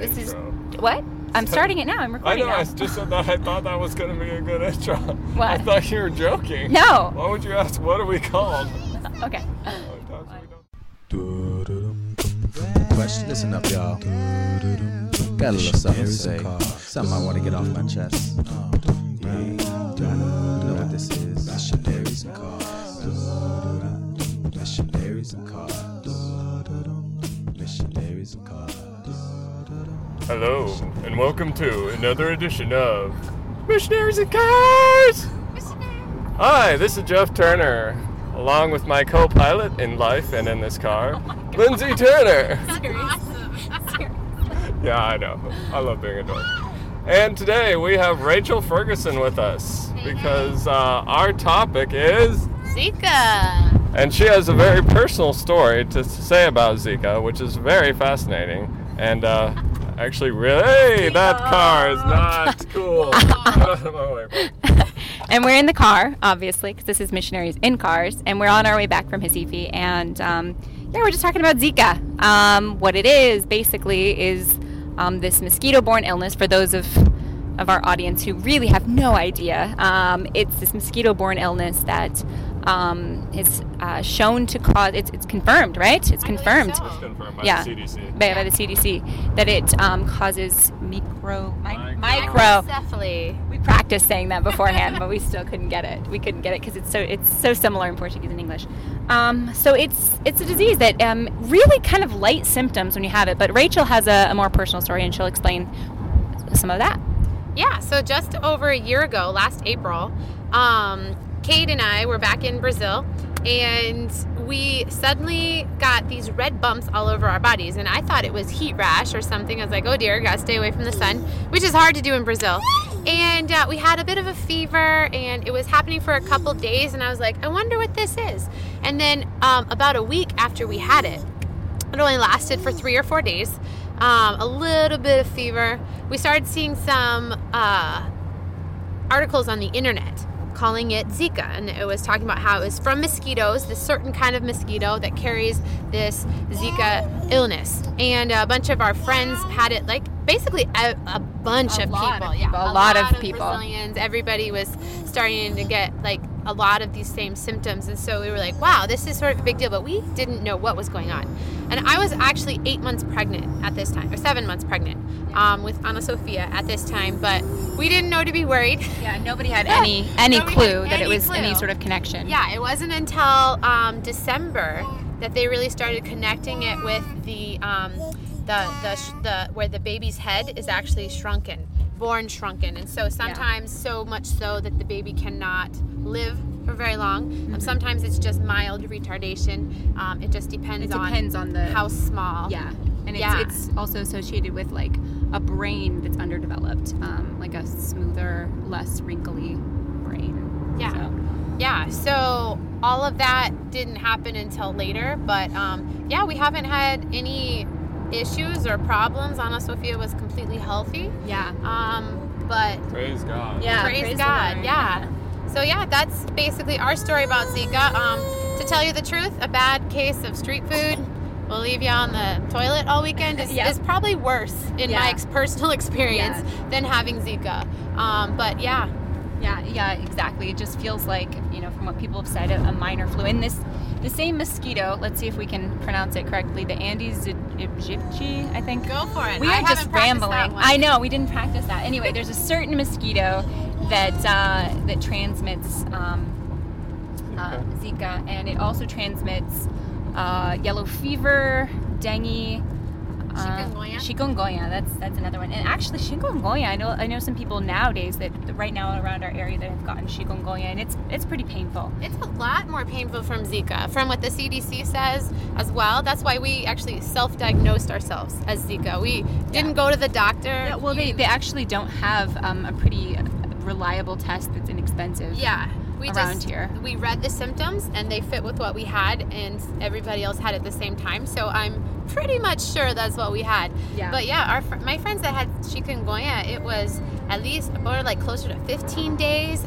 this is what? I'm starting it now. I'm recording. I recording know. I just said that. I thought that was going to be a good intro. What? I thought you were joking. No. Why would you ask? What are we called? Okay. Question. Listen up, y'all. Got a little something to say. Something I want to get off my chest. Hello, and welcome to another edition of Missionaries and Cars. Hi, this is Jeff Turner, along with my co-pilot in life and in this car, Lindsay Turner. Yeah, I know. I love being a dork. And today we have Rachel Ferguson with us because uh, our topic is, Zika. and she has a very personal story to say about Zika, which is very fascinating. And uh, actually, really, hey, that car is not cool. Get out of my way. And we're in the car, obviously, because this is Missionaries in Cars, and we're on our way back from Recife. And um, yeah, we're just talking about Zika. Um, what it is, basically, is um, this mosquito-borne illness. For those of of our audience who really have no idea, um, it's this mosquito-borne illness that um, is uh, shown to cause. It's, it's confirmed, right? It's confirmed. That's confirmed by Yeah. the CDC. By, by the CDC, that it um, causes micro, mi- Micro. micro Microcephaly. we practiced saying that beforehand, but we still couldn't get it. We couldn't get it because it's so it's so similar in Portuguese and English. Um, so it's it's a disease that um, really kind of light symptoms when you have it. But Rachel has a, a more personal story, and she'll explain some of that. Yeah, so just over a year ago, last April, um, Kate and I were back in Brazil and we suddenly got these red bumps all over our bodies. And I thought it was heat rash or something. I was like, oh dear, gotta stay away from the sun, which is hard to do in Brazil. And uh, we had a bit of a fever and it was happening for a couple days. And I was like, I wonder what this is. And then um, about a week after we had it, it only lasted for three or four days. Um, a little bit of fever. We started seeing some uh, articles on the internet calling it Zika, and it was talking about how it was from mosquitoes, this certain kind of mosquito that carries this Zika illness. And a bunch of our friends had it, like basically a, a bunch A of lot people. of yeah, people, a lot of people. Brazilians. Everybody was starting to get like a lot of these same symptoms, and so we were like, wow, this is sort of a big deal, but we didn't know what was going on. And I was actually eight months pregnant at this time, or seven months pregnant um, with Anna Sophia at this time, but we didn't know to be worried. Yeah, nobody had any any Nobody clue had that it any was any sort of connection. Yeah, it wasn't until um, December that they really started connecting it with the um, the the, the where the baby's head is actually shrunken, born shrunken, and so sometimes so much so that the baby cannot live for very long. Mm-hmm. Um, sometimes it's just mild retardation. Um, it just depends, It depends on the- how small. Yeah, and it's, Yeah. it's also associated with like a brain that's underdeveloped, um, like a smoother, less wrinkly brain. Yeah. So, Yeah, so all of that didn't happen until later, but um, yeah, we haven't had any issues or problems. Anna Sophia was completely healthy. yeah. Um, but Praise God. Yeah. praise, praise God, yeah. So yeah, that's basically our story about Zika. Um, to tell you the truth, a bad case of street food will leave you on the toilet all weekend is, Yeah. is probably worse in Yeah. my ex- personal experience Yeah. than having Zika. Um, but yeah, Yeah, yeah, exactly. It just feels like, you know, from what people have said, a, a minor flu. And this, the same mosquito, let's see if we can pronounce it correctly, the Aedes aegypti, I think. go for it. We I are haven't just rambling. I know, we didn't practice that. Anyway, there's a certain mosquito that, uh, that transmits um, uh, Zika, and it also transmits uh, yellow fever, dengue, uh, Chikungunya? chikungunya. That's that's another one. And actually, chikungunya. I know I know some people nowadays that right now around our area that have gotten chikungunya, and it's it's pretty painful. It's a lot more painful from Zika, from what the CDC says as well. That's why we actually self-diagnosed ourselves as Zika. We didn't go to the doctor. Yeah, well, they, they actually don't have um, a pretty reliable test that's inexpensive. yeah, we around just, here. We read the symptoms and they fit with what we had, and everybody else had at the same time. So I'm pretty much sure that's what we had. Yeah. But yeah, our my friends that had chikungunya, it was at least about like closer to 15 days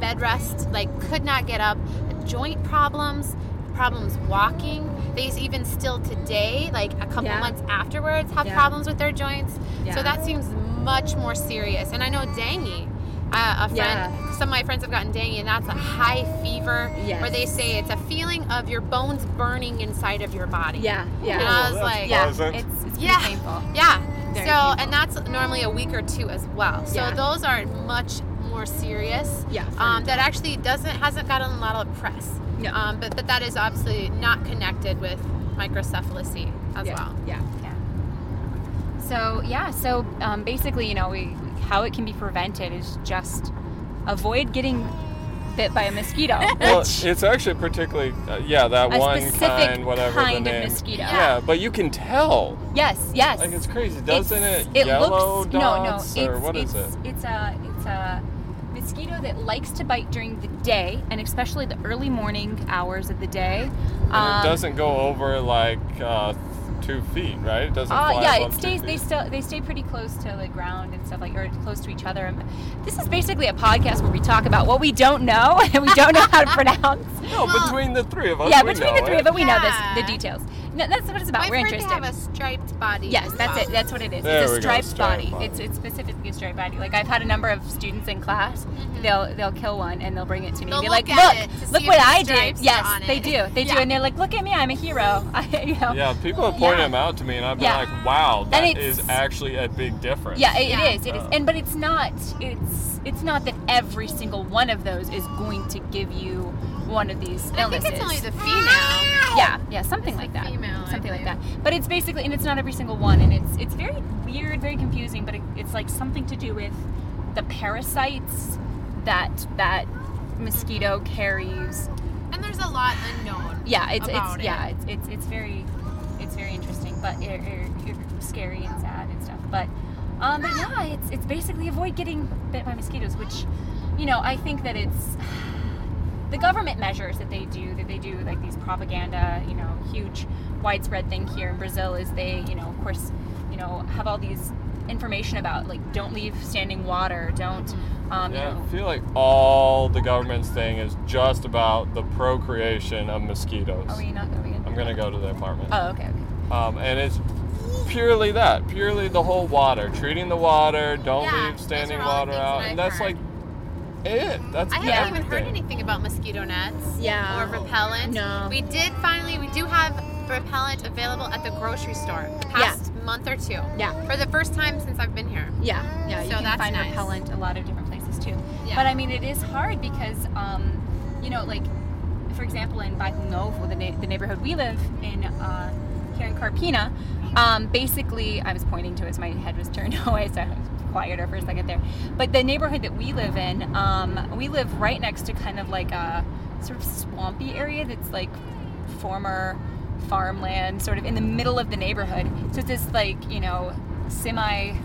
bed rest, like could not get up, joint problems. problems walking. They even still today, like a couple Yeah. months afterwards, have Yeah. problems with their joints. Yeah. So that seems much more serious. And I know dengue. Uh, a friend, Yeah. some of my friends have gotten dengue, and that's a high fever Yes. where they say it's a feeling of your bones burning inside of your body. Yeah, yeah. And I was that's like, yeah, pleasant. it's, it's Yeah. painful. Yeah. Very so, painful. and that's normally a week or two as well. So Yeah. those are much more serious. Yeah, Um, that actually doesn't hasn't gotten a lot of press. No. Um, but but that is absolutely not connected with microcephaly as yeah, well. Yeah, yeah. So yeah, so um, basically, you know, we, how it can be prevented is just avoid getting bit by a mosquito. Well, it's actually particularly, uh, yeah, that A one kind, whatever kind the of name. mosquito. Yeah, but you can tell. yes, yes. Like it's crazy, doesn't It's- it? Yellow looks, dots, no, no. or it's, what is it's, it? It's a it's a mosquito that likes to bite during the day, and especially the early morning hours of the day. And Um, it doesn't go over like uh, two feet, right? It doesn't Uh, fly yeah, above it two stays. They feet. still they stay pretty close to the ground and stuff like, or close to each other. And this is basically a podcast where we talk about what we don't know and we don't know how to pronounce. No, between the three of us. yeah, we between know the three it. of us, we know this Yeah. the details. No, that's what it's about. I've We're heard interested. they have a striped body. Yes, that's it. That's what it is. There it's a striped, striped body. body. It's it's specifically a striped body. Like I've had a number of students in class. Mm-hmm. They'll they'll kill one and they'll bring it to me. They'll be like, look at look, it look what I did. Yes, they do. They do, and they're like, look at me, I'm a hero. I, mm-hmm. you know. Yeah, people have pointed Yeah. them out to me, and I've been Yeah. like, "Wow, that And is it's- actually a big difference." Yeah, it, Yeah. it is. It is. Oh. And but it's not. It's it's not that every single one of those is going to give you one of these I think illnesses. it's only the female. yeah, yeah, something It's like that. female, something like that. But it's basically, and it's not every single one, and it's it's very weird, very confusing. But it, it's like something to do with the parasites that that mosquito carries. And there's a lot unknown. Yeah, it's it's it. yeah, it's it's it's very it's very interesting, but it, it, scary and sad and stuff. But um, but yeah, it's it's basically avoid getting bit by mosquitoes, which you know I think that it's the government measures that they do that they do like these propaganda, you know, huge widespread thing here in Brazil is they you know of course you know have all these information about like don't leave standing water, don't um, Yeah, you know I feel like all the government's thing is just about the procreation of mosquitoes. are we not going? I'm gonna go to the apartment. Oh okay okay. Um, and it's purely that, purely the whole water, treating the water, don't Yeah, leave standing water out, and that's heard. like it. That's I haven't Yeah. even heard anything about mosquito nets. Yeah. Or repellent. No. We did finally, we do have repellent available at the grocery store the past month or two. Yeah. For the first time since I've been here. Yeah, yeah, you So can that's find nice. repellent a lot of different places too. Yeah. But I mean, it is hard because, um, you know, like, for example, in Bairro Novo, the, na- the neighborhood we live in uh, here in Carpina, um, basically, I was pointing to as my head was turned away, so I was quieter for a second there. But the neighborhood that we live in, um, we live right next to kind of like a sort of swampy area that's like former farmland, sort of in the middle of the neighborhood. So it's this like, you know, semi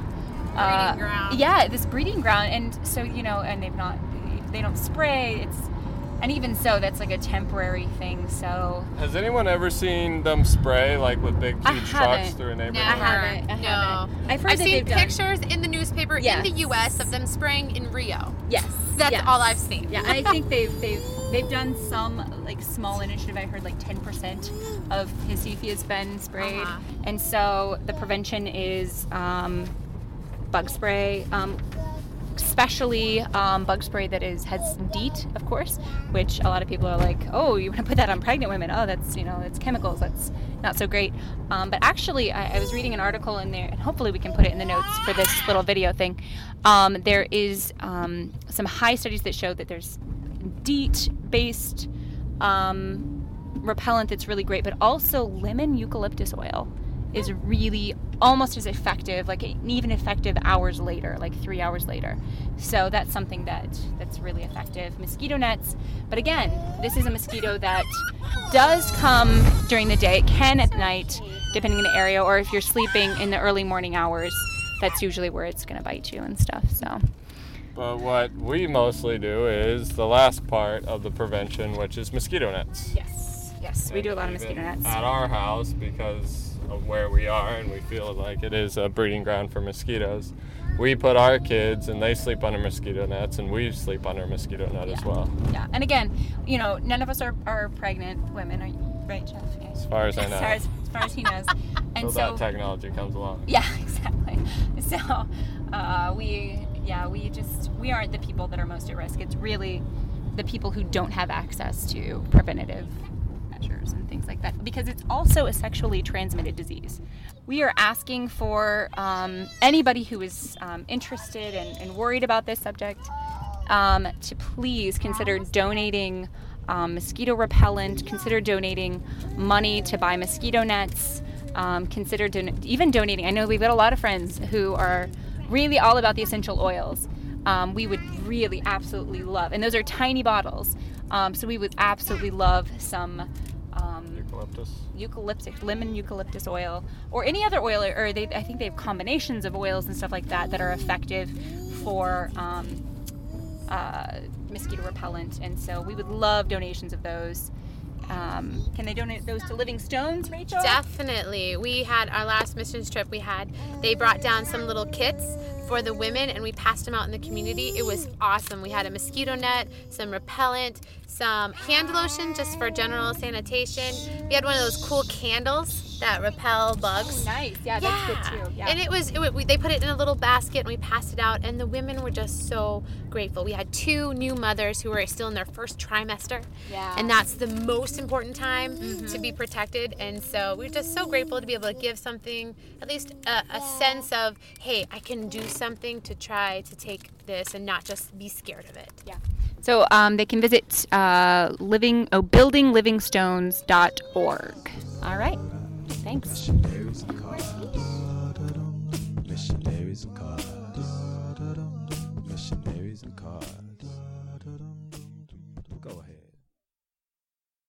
uh, Breeding ground. Yeah, this breeding ground, and so you know, and they've not, they don't spray. It's, and even so, that's like a temporary thing. So Has anyone ever seen them spray like with big huge trucks through a neighborhood? Never. haven't, I no. haven't. I've heard I've that seen they've done- pictures in the newspaper Yes. in the U.S. of them spraying in Rio. yes, That's yes. all I've seen. Yeah, I think they've they've they've done some like small initiative. I heard like ten percent of Recife has been sprayed, Uh-huh. and so the prevention is um, bug spray. Um, especially um, bug spray that is has DEET, of course, which a lot of people are like, oh, you want to put that on pregnant women? Oh, that's you know, it's chemicals. That's not so great. Um, but actually, I, I was reading an article in there, and hopefully we can put it in the notes for this little video thing. Um, there is um, some high studies that show that there's DEET-based um, repellent that's really great, but also lemon eucalyptus oil is really almost as effective, like even effective hours later, like three hours later. So that's something that that's really effective. Mosquito nets, but again, this is a mosquito that does come during the day. It can at night, depending on the area, or if you're sleeping in the early morning hours. That's usually where it's going to bite you and stuff. So But what we mostly do is the last part of the prevention, which is mosquito nets. yes, yes, we do a lot of mosquito nets. At our house, because of where we are, and we feel like it is a breeding ground for mosquitoes. We put our kids, and they sleep under mosquito nets, and we sleep under a mosquito net as well. Yeah, and again, you know, none of us are, are pregnant women, are you, right, Jeff? Yeah. As far as I know. As far as, as, far as he knows. And so, that technology comes along. yeah, exactly. So, uh, we, yeah, we just, we aren't the people that are most at risk. It's really the people who don't have access to preventative measures and things like that because it's also a sexually transmitted disease. We are asking for um, anybody who is um, interested and, and worried about this subject um, to please consider donating um, mosquito repellent, consider donating money to buy mosquito nets, um, consider don- even donating. I know we've got a lot of friends who are really all about the essential oils. Um, we would really absolutely love, and those are tiny bottles. Um, so we would absolutely love some Eucalyptus. lemon eucalyptus oil, or any other oil, or they, I think they have combinations of oils and stuff like that that are effective for um, uh, mosquito repellent. And so we would love donations of those. Um, can they donate those to Living Stones, Rachel? Definitely. We had our last missions trip, we had, they brought down some little kits for the women and we passed them out in the community. It was awesome. We had a mosquito net, some repellent, some hand lotion just for general sanitation. We had one of those cool candles that repel bugs. Nice. Yeah, that's good too. Yeah. And it was, it, we, they put it in a little basket and we passed it out and the women were just so grateful. We had two new mothers who were still in their first trimester. Yeah. And that's the most important time to be protected. And so we're just so grateful to be able to give something, at least a, a sense of, hey, I can do something to try to take this and not just be scared of it. Yeah. So um, they can visit uh, living oh, buildinglivingstones.org. All right. Thanks. Missionaries and cars. Missionaries and cars. Missionaries and cars.